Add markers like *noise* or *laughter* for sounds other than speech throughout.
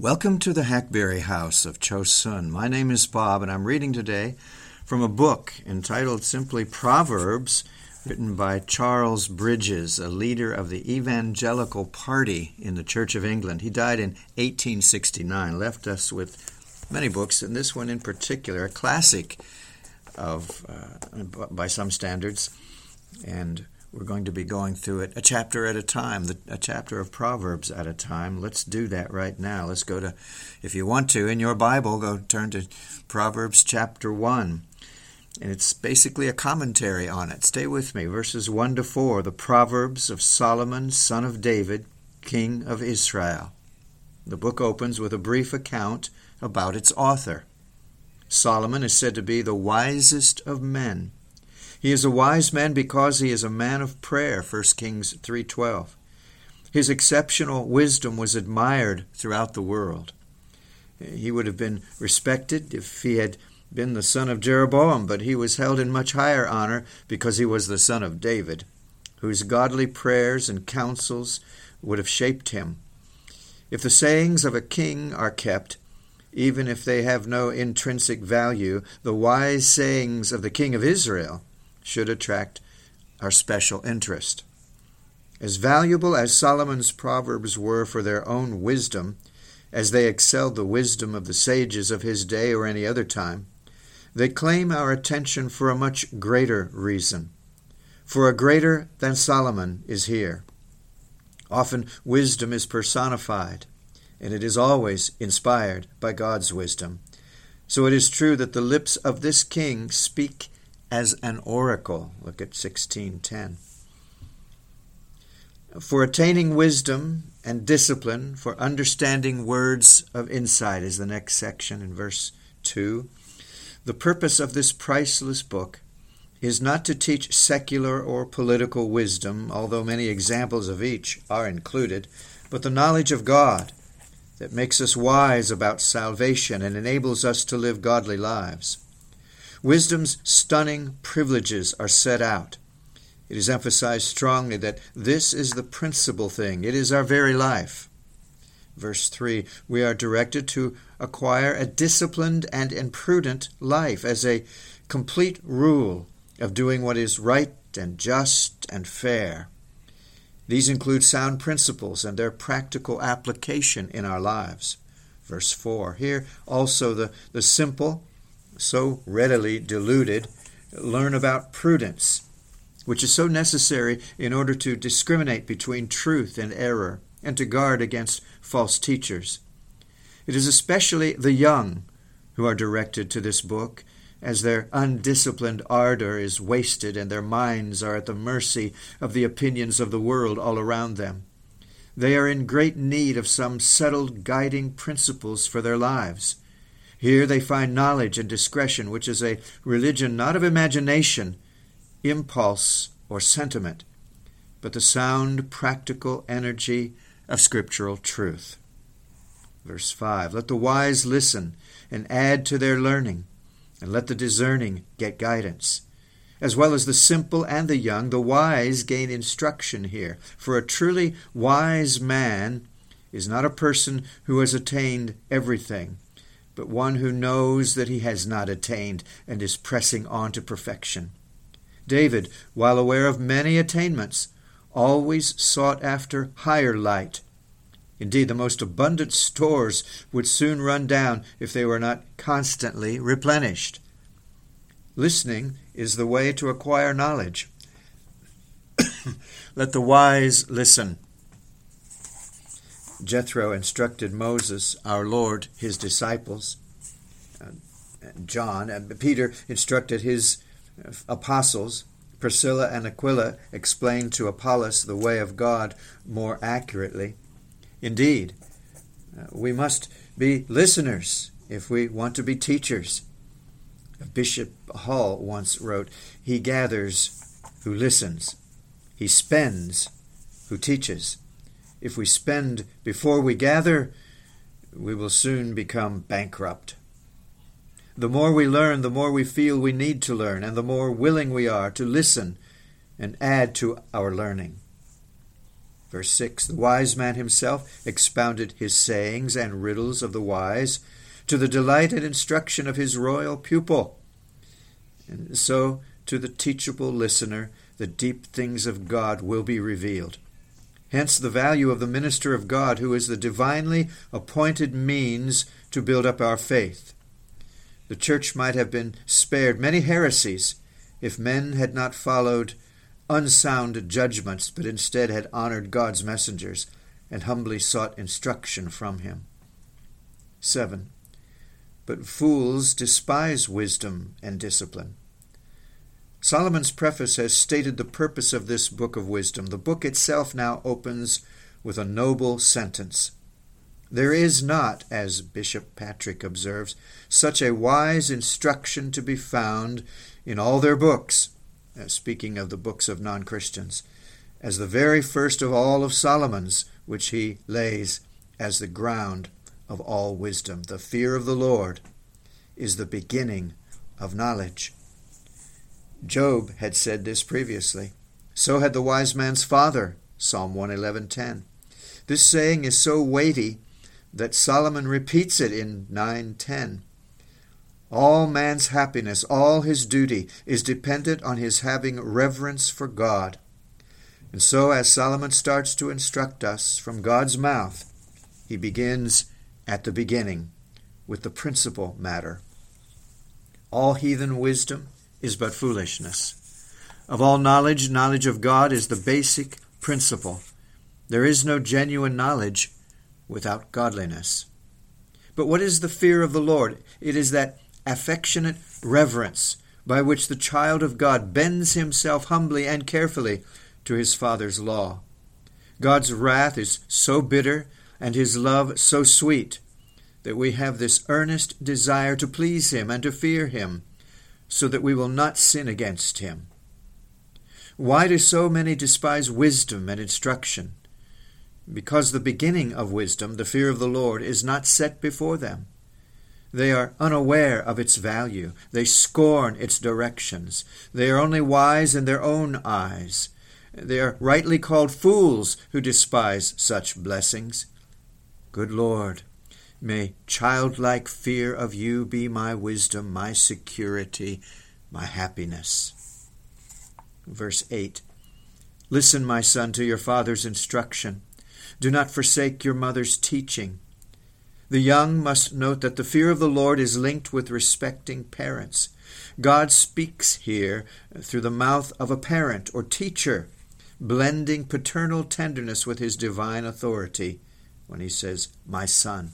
Welcome to the Hackberry House of Chosun. My name is Bob, and I'm reading today from a book entitled simply Proverbs, written by Charles Bridges, a leader of the Evangelical Party in the Church of England. He died in 1869, left us with many books, and this one in particular, a classic of uh, by some standards, and we're going to be going through it a chapter at a time, a chapter of Proverbs at a time. Let's do that right now. Let's go to, if you want to, in your Bible, go turn to Proverbs chapter 1. And it's basically a commentary on it. Stay with me. Verses 1 to 4, the Proverbs of Solomon, son of David, king of Israel. The book opens with a brief account about its author. Solomon is said to be the wisest of men. He is a wise man because he is a man of prayer, 1 Kings 3:12. His exceptional wisdom was admired throughout the world. He would have been respected if he had been the son of Jeroboam, but he was held in much higher honor because he was the son of David, whose godly prayers and counsels would have shaped him. If the sayings of a king are kept, even if they have no intrinsic value, the wise sayings of the king of Israel should attract our special interest. As valuable as Solomon's Proverbs were for their own wisdom, as they excelled the wisdom of the sages of his day or any other time, they claim our attention for a much greater reason. For a greater than Solomon is here. Often wisdom is personified, and it is always inspired by God's wisdom. So it is true that the lips of this king speak as an oracle. Look at 1610. For attaining wisdom and discipline, for understanding words of insight, is the next section in verse 2. The purpose of this priceless book is not to teach secular or political wisdom, although many examples of each are included, but the knowledge of God that makes us wise about salvation and enables us to live godly lives. Wisdom's stunning privileges are set out. It is emphasized strongly that this is the principal thing, it is our very life. Verse 3 We are directed to acquire a disciplined and imprudent life as a complete rule of doing what is right and just and fair. These include sound principles and their practical application in our lives. Verse 4 Here also the, the simple so readily deluded, learn about prudence, which is so necessary in order to discriminate between truth and error and to guard against false teachers. It is especially the young who are directed to this book, as their undisciplined ardor is wasted and their minds are at the mercy of the opinions of the world all around them. They are in great need of some settled guiding principles for their lives. Here they find knowledge and discretion, which is a religion not of imagination, impulse, or sentiment, but the sound, practical energy of scriptural truth. Verse 5 Let the wise listen and add to their learning, and let the discerning get guidance. As well as the simple and the young, the wise gain instruction here. For a truly wise man is not a person who has attained everything, but one who knows that he has not attained and is pressing on to perfection. David, while aware of many attainments, always sought after higher light. Indeed, the most abundant stores would soon run down if they were not constantly replenished. Listening is the way to acquire knowledge. *coughs* Let the wise listen. Jethro instructed Moses, our Lord, his disciples. Uh, John and Peter instructed his uh, apostles. Priscilla and Aquila explained to Apollos the way of God more accurately. Indeed, uh, we must be listeners if we want to be teachers. Bishop Hall once wrote, He gathers who listens, he spends who teaches. If we spend before we gather, we will soon become bankrupt. The more we learn, the more we feel we need to learn, and the more willing we are to listen and add to our learning. Verse 6 The wise man himself expounded his sayings and riddles of the wise to the delight and instruction of his royal pupil. And so, to the teachable listener, the deep things of God will be revealed. Hence, the value of the minister of God, who is the divinely appointed means to build up our faith. The church might have been spared many heresies if men had not followed unsound judgments, but instead had honored God's messengers and humbly sought instruction from him. 7. But fools despise wisdom and discipline. Solomon's preface has stated the purpose of this book of wisdom. The book itself now opens with a noble sentence. There is not, as Bishop Patrick observes, such a wise instruction to be found in all their books, speaking of the books of non Christians, as the very first of all of Solomon's, which he lays as the ground of all wisdom. The fear of the Lord is the beginning of knowledge. Job had said this previously. So had the wise man's father, Psalm 111:10. This saying is so weighty that Solomon repeats it in 9:10. All man's happiness, all his duty is dependent on his having reverence for God. And so as Solomon starts to instruct us from God's mouth, he begins at the beginning with the principal matter. All heathen wisdom is but foolishness. Of all knowledge, knowledge of God is the basic principle. There is no genuine knowledge without godliness. But what is the fear of the Lord? It is that affectionate reverence by which the child of God bends himself humbly and carefully to his Father's law. God's wrath is so bitter and his love so sweet that we have this earnest desire to please him and to fear him so that we will not sin against him. Why do so many despise wisdom and instruction? Because the beginning of wisdom, the fear of the Lord, is not set before them. They are unaware of its value. They scorn its directions. They are only wise in their own eyes. They are rightly called fools who despise such blessings. Good Lord, May childlike fear of you be my wisdom, my security, my happiness. Verse 8 Listen, my son, to your father's instruction. Do not forsake your mother's teaching. The young must note that the fear of the Lord is linked with respecting parents. God speaks here through the mouth of a parent or teacher, blending paternal tenderness with his divine authority when he says, My son.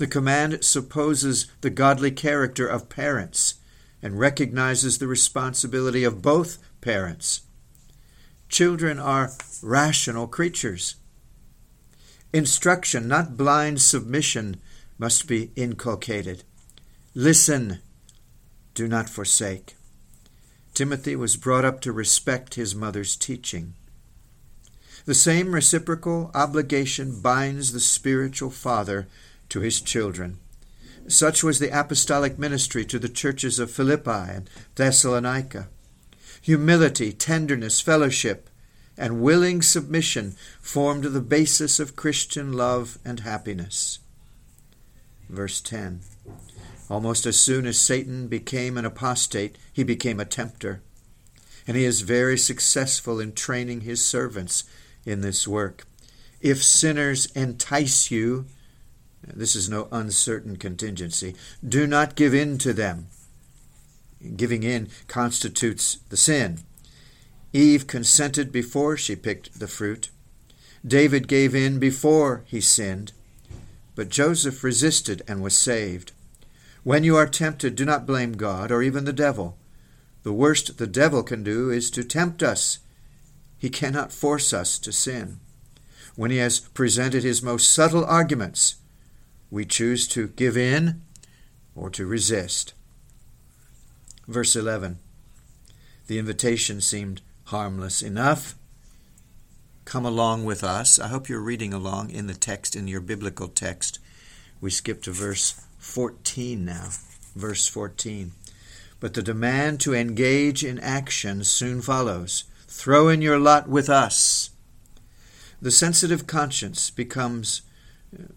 The command supposes the godly character of parents and recognizes the responsibility of both parents. Children are rational creatures. Instruction, not blind submission, must be inculcated. Listen, do not forsake. Timothy was brought up to respect his mother's teaching. The same reciprocal obligation binds the spiritual father to his children. Such was the apostolic ministry to the churches of Philippi and Thessalonica. Humility, tenderness, fellowship, and willing submission formed the basis of Christian love and happiness. Verse 10 Almost as soon as Satan became an apostate, he became a tempter. And he is very successful in training his servants in this work. If sinners entice you, this is no uncertain contingency. Do not give in to them. Giving in constitutes the sin. Eve consented before she picked the fruit. David gave in before he sinned. But Joseph resisted and was saved. When you are tempted, do not blame God or even the devil. The worst the devil can do is to tempt us. He cannot force us to sin. When he has presented his most subtle arguments, we choose to give in or to resist. Verse 11 The invitation seemed harmless enough. Come along with us. I hope you're reading along in the text, in your biblical text. We skip to verse 14 now. Verse 14. But the demand to engage in action soon follows. Throw in your lot with us. The sensitive conscience becomes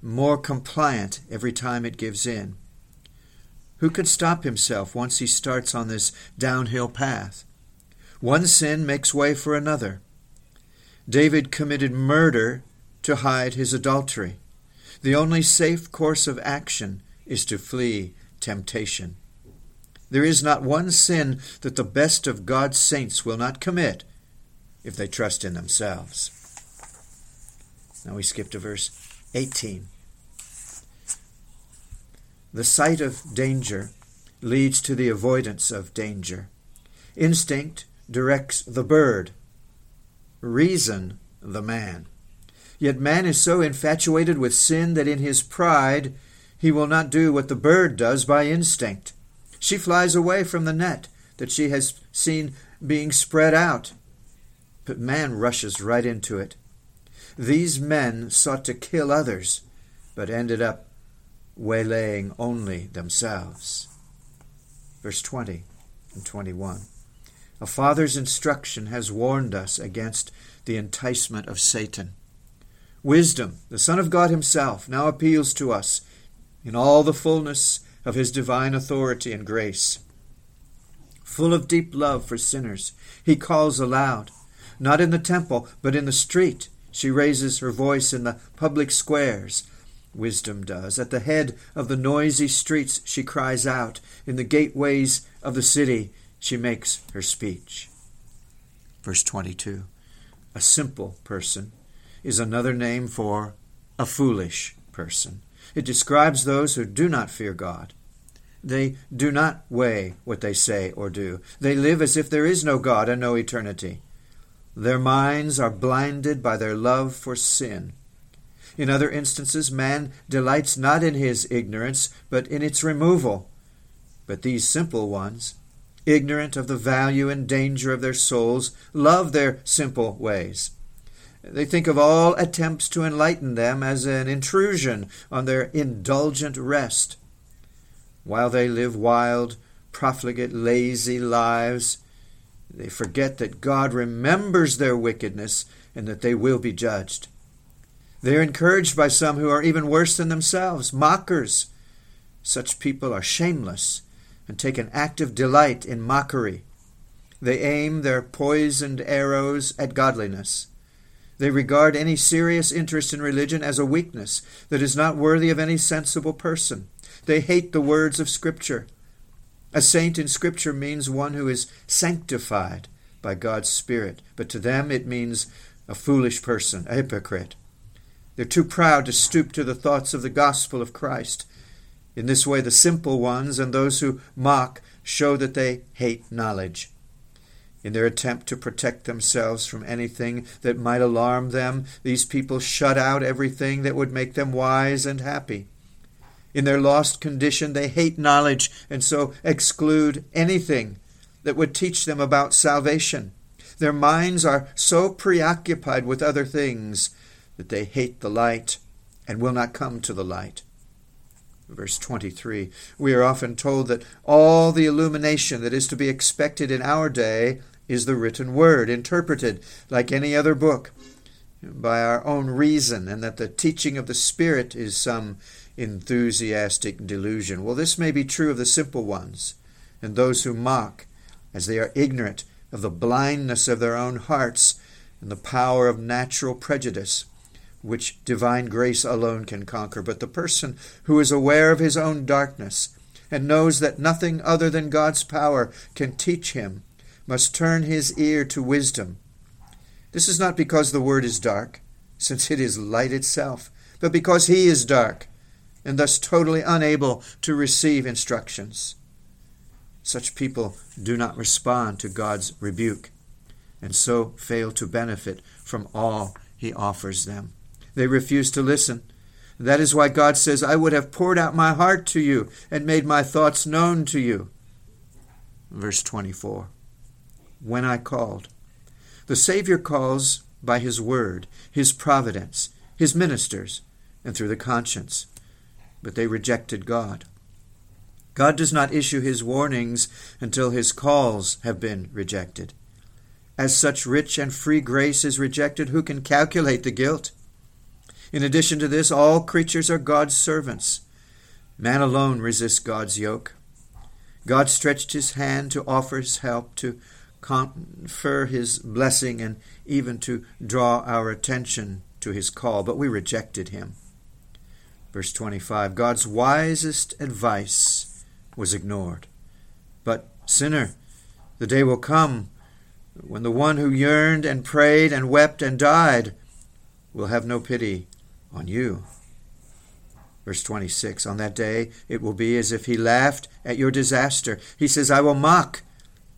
more compliant every time it gives in. Who could stop himself once he starts on this downhill path? One sin makes way for another. David committed murder to hide his adultery. The only safe course of action is to flee temptation. There is not one sin that the best of God's saints will not commit if they trust in themselves. Now we skip to verse 18. The sight of danger leads to the avoidance of danger. Instinct directs the bird, reason the man. Yet man is so infatuated with sin that in his pride he will not do what the bird does by instinct. She flies away from the net that she has seen being spread out, but man rushes right into it. These men sought to kill others, but ended up waylaying only themselves. Verse 20 and 21. A father's instruction has warned us against the enticement of Satan. Wisdom, the Son of God Himself, now appeals to us in all the fullness of His divine authority and grace. Full of deep love for sinners, He calls aloud, not in the temple, but in the street. She raises her voice in the public squares. Wisdom does. At the head of the noisy streets, she cries out. In the gateways of the city, she makes her speech. Verse 22 A simple person is another name for a foolish person. It describes those who do not fear God. They do not weigh what they say or do. They live as if there is no God and no eternity. Their minds are blinded by their love for sin. In other instances, man delights not in his ignorance, but in its removal. But these simple ones, ignorant of the value and danger of their souls, love their simple ways. They think of all attempts to enlighten them as an intrusion on their indulgent rest. While they live wild, profligate, lazy lives, they forget that God remembers their wickedness and that they will be judged. They are encouraged by some who are even worse than themselves, mockers. Such people are shameless and take an active delight in mockery. They aim their poisoned arrows at godliness. They regard any serious interest in religion as a weakness that is not worthy of any sensible person. They hate the words of Scripture. A saint in Scripture means one who is sanctified by God's Spirit, but to them it means a foolish person, a hypocrite. They're too proud to stoop to the thoughts of the gospel of Christ. In this way, the simple ones and those who mock show that they hate knowledge. In their attempt to protect themselves from anything that might alarm them, these people shut out everything that would make them wise and happy. In their lost condition, they hate knowledge and so exclude anything that would teach them about salvation. Their minds are so preoccupied with other things that they hate the light and will not come to the light. Verse 23 We are often told that all the illumination that is to be expected in our day is the written word, interpreted like any other book by our own reason, and that the teaching of the Spirit is some enthusiastic delusion. Well, this may be true of the simple ones and those who mock, as they are ignorant of the blindness of their own hearts and the power of natural prejudice, which divine grace alone can conquer. But the person who is aware of his own darkness and knows that nothing other than God's power can teach him must turn his ear to wisdom. This is not because the word is dark, since it is light itself, but because he is dark and thus totally unable to receive instructions. Such people do not respond to God's rebuke and so fail to benefit from all he offers them. They refuse to listen. That is why God says, I would have poured out my heart to you and made my thoughts known to you. Verse 24 When I called. The Savior calls by His word, His providence, His ministers, and through the conscience but they rejected God. God does not issue his warnings until his calls have been rejected. as such rich and free grace is rejected, who can calculate the guilt? In addition to this, all creatures are God's servants. Man alone resists God's yoke. God stretched his hand to offer his help, to confer his blessing, and even to draw our attention to his call, but we rejected him. Verse 25 God's wisest advice was ignored. But, sinner, the day will come when the one who yearned and prayed and wept and died will have no pity on you. Verse 26 On that day it will be as if he laughed at your disaster. He says, I will mock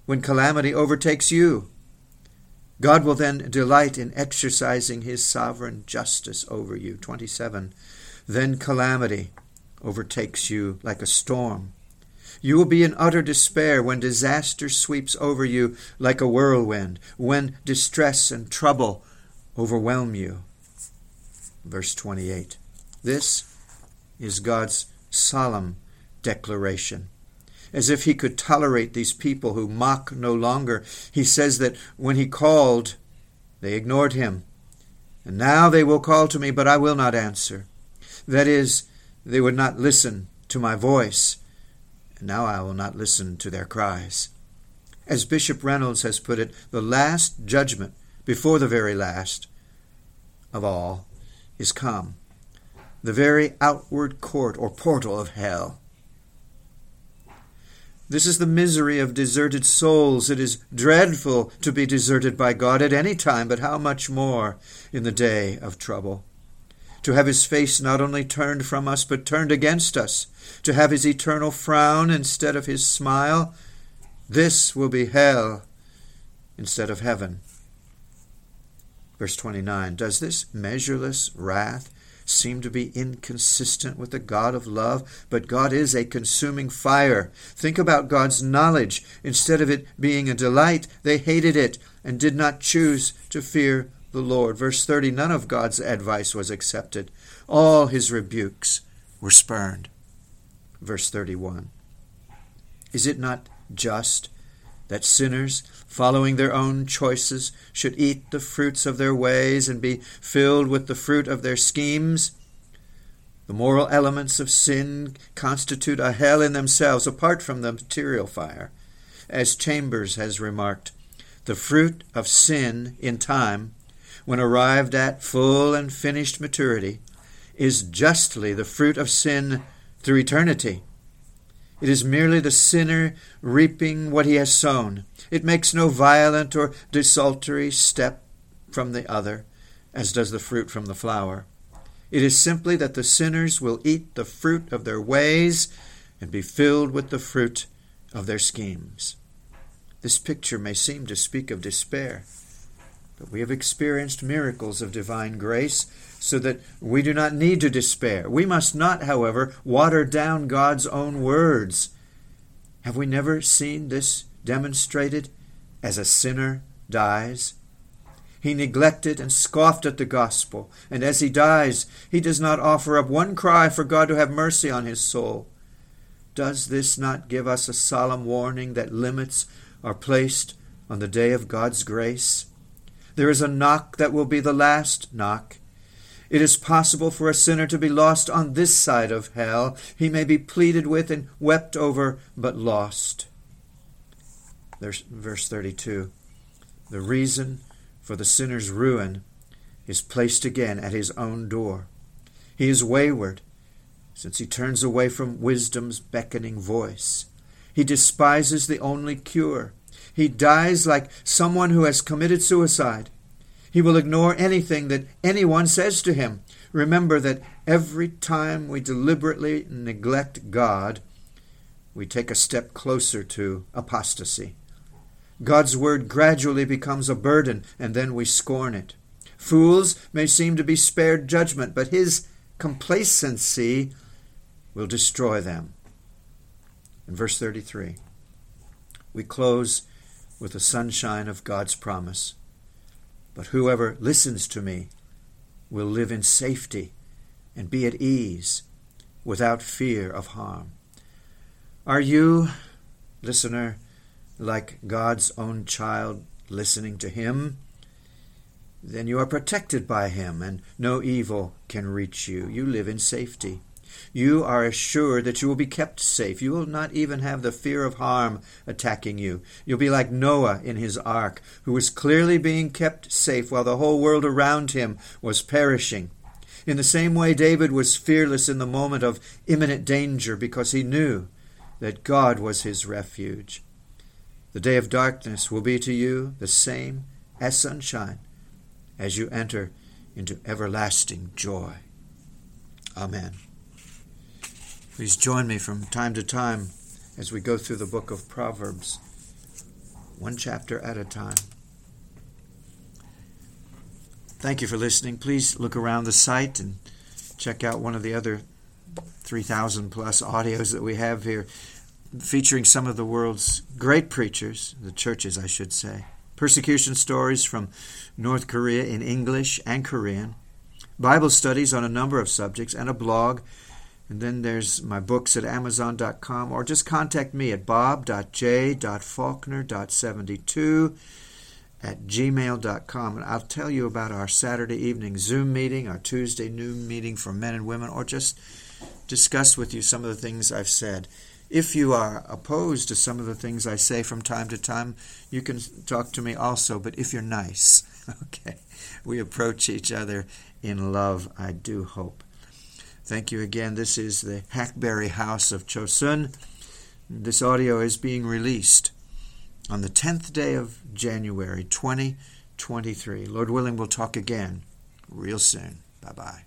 when calamity overtakes you. God will then delight in exercising his sovereign justice over you. 27. Then calamity overtakes you like a storm. You will be in utter despair when disaster sweeps over you like a whirlwind, when distress and trouble overwhelm you. Verse 28. This is God's solemn declaration. As if he could tolerate these people who mock no longer, he says that when he called, they ignored him. And now they will call to me, but I will not answer. That is, they would not listen to my voice, and now I will not listen to their cries. As Bishop Reynolds has put it, the last judgment, before the very last of all, is come. The very outward court or portal of hell. This is the misery of deserted souls. It is dreadful to be deserted by God at any time, but how much more in the day of trouble to have his face not only turned from us, but turned against us, to have his eternal frown instead of his smile. This will be hell instead of heaven. Verse 29 Does this measureless wrath seem to be inconsistent with the God of love? But God is a consuming fire. Think about God's knowledge. Instead of it being a delight, they hated it and did not choose to fear the Lord. Verse 30 None of God's advice was accepted, all his rebukes were spurned. Verse 31 Is it not just that sinners, following their own choices, should eat the fruits of their ways and be filled with the fruit of their schemes? The moral elements of sin constitute a hell in themselves, apart from the material fire. As Chalmers has remarked, the fruit of sin in time when arrived at full and finished maturity, is justly the fruit of sin through eternity. It is merely the sinner reaping what he has sown. It makes no violent or desultory step from the other, as does the fruit from the flower. It is simply that the sinners will eat the fruit of their ways and be filled with the fruit of their schemes. This picture may seem to speak of despair. But we have experienced miracles of divine grace so that we do not need to despair. We must not, however, water down God's own words. Have we never seen this demonstrated as a sinner dies? He neglected and scoffed at the gospel, and as he dies, he does not offer up one cry for God to have mercy on his soul. Does this not give us a solemn warning that limits are placed on the day of God's grace? There is a knock that will be the last knock. It is possible for a sinner to be lost on this side of hell. He may be pleaded with and wept over, but lost. Verse 32. The reason for the sinner's ruin is placed again at his own door. He is wayward, since he turns away from wisdom's beckoning voice. He despises the only cure. He dies like someone who has committed suicide. He will ignore anything that anyone says to him. Remember that every time we deliberately neglect God, we take a step closer to apostasy. God's word gradually becomes a burden, and then we scorn it. Fools may seem to be spared judgment, but his complacency will destroy them. In verse 33, we close with the sunshine of God's promise. But whoever listens to me will live in safety and be at ease without fear of harm. Are you, listener, like God's own child, listening to Him, then you are protected by Him, and no evil can reach you. You live in safety. You are assured that you will be kept safe. You will not even have the fear of harm attacking you. You'll be like Noah in his ark, who was clearly being kept safe while the whole world around him was perishing. In the same way, David was fearless in the moment of imminent danger because he knew that God was his refuge. The day of darkness will be to you the same as sunshine as you enter into everlasting joy. Amen. Please join me from time to time as we go through the book of Proverbs, one chapter at a time. Thank you for listening. Please look around the site and check out one of the other 3,000 plus audios that we have here featuring some of the world's great preachers, the churches, I should say. Persecution stories from North Korea in English and Korean, Bible studies on a number of subjects, and a blog and then there's my books at Amazon.com, or just contact me at bob.j.faulkner.72 at gmail.com. And I'll tell you about our Saturday evening Zoom meeting, our Tuesday noon meeting for men and women, or just discuss with you some of the things I've said. If you are opposed to some of the things I say from time to time, you can talk to me also, but if you're nice, *laughs* okay, we approach each other in love, I do hope. Thank you again. This is the Hackberry House of Chosun. This audio is being released on the 10th day of January 2023. Lord willing, we'll talk again real soon. Bye bye.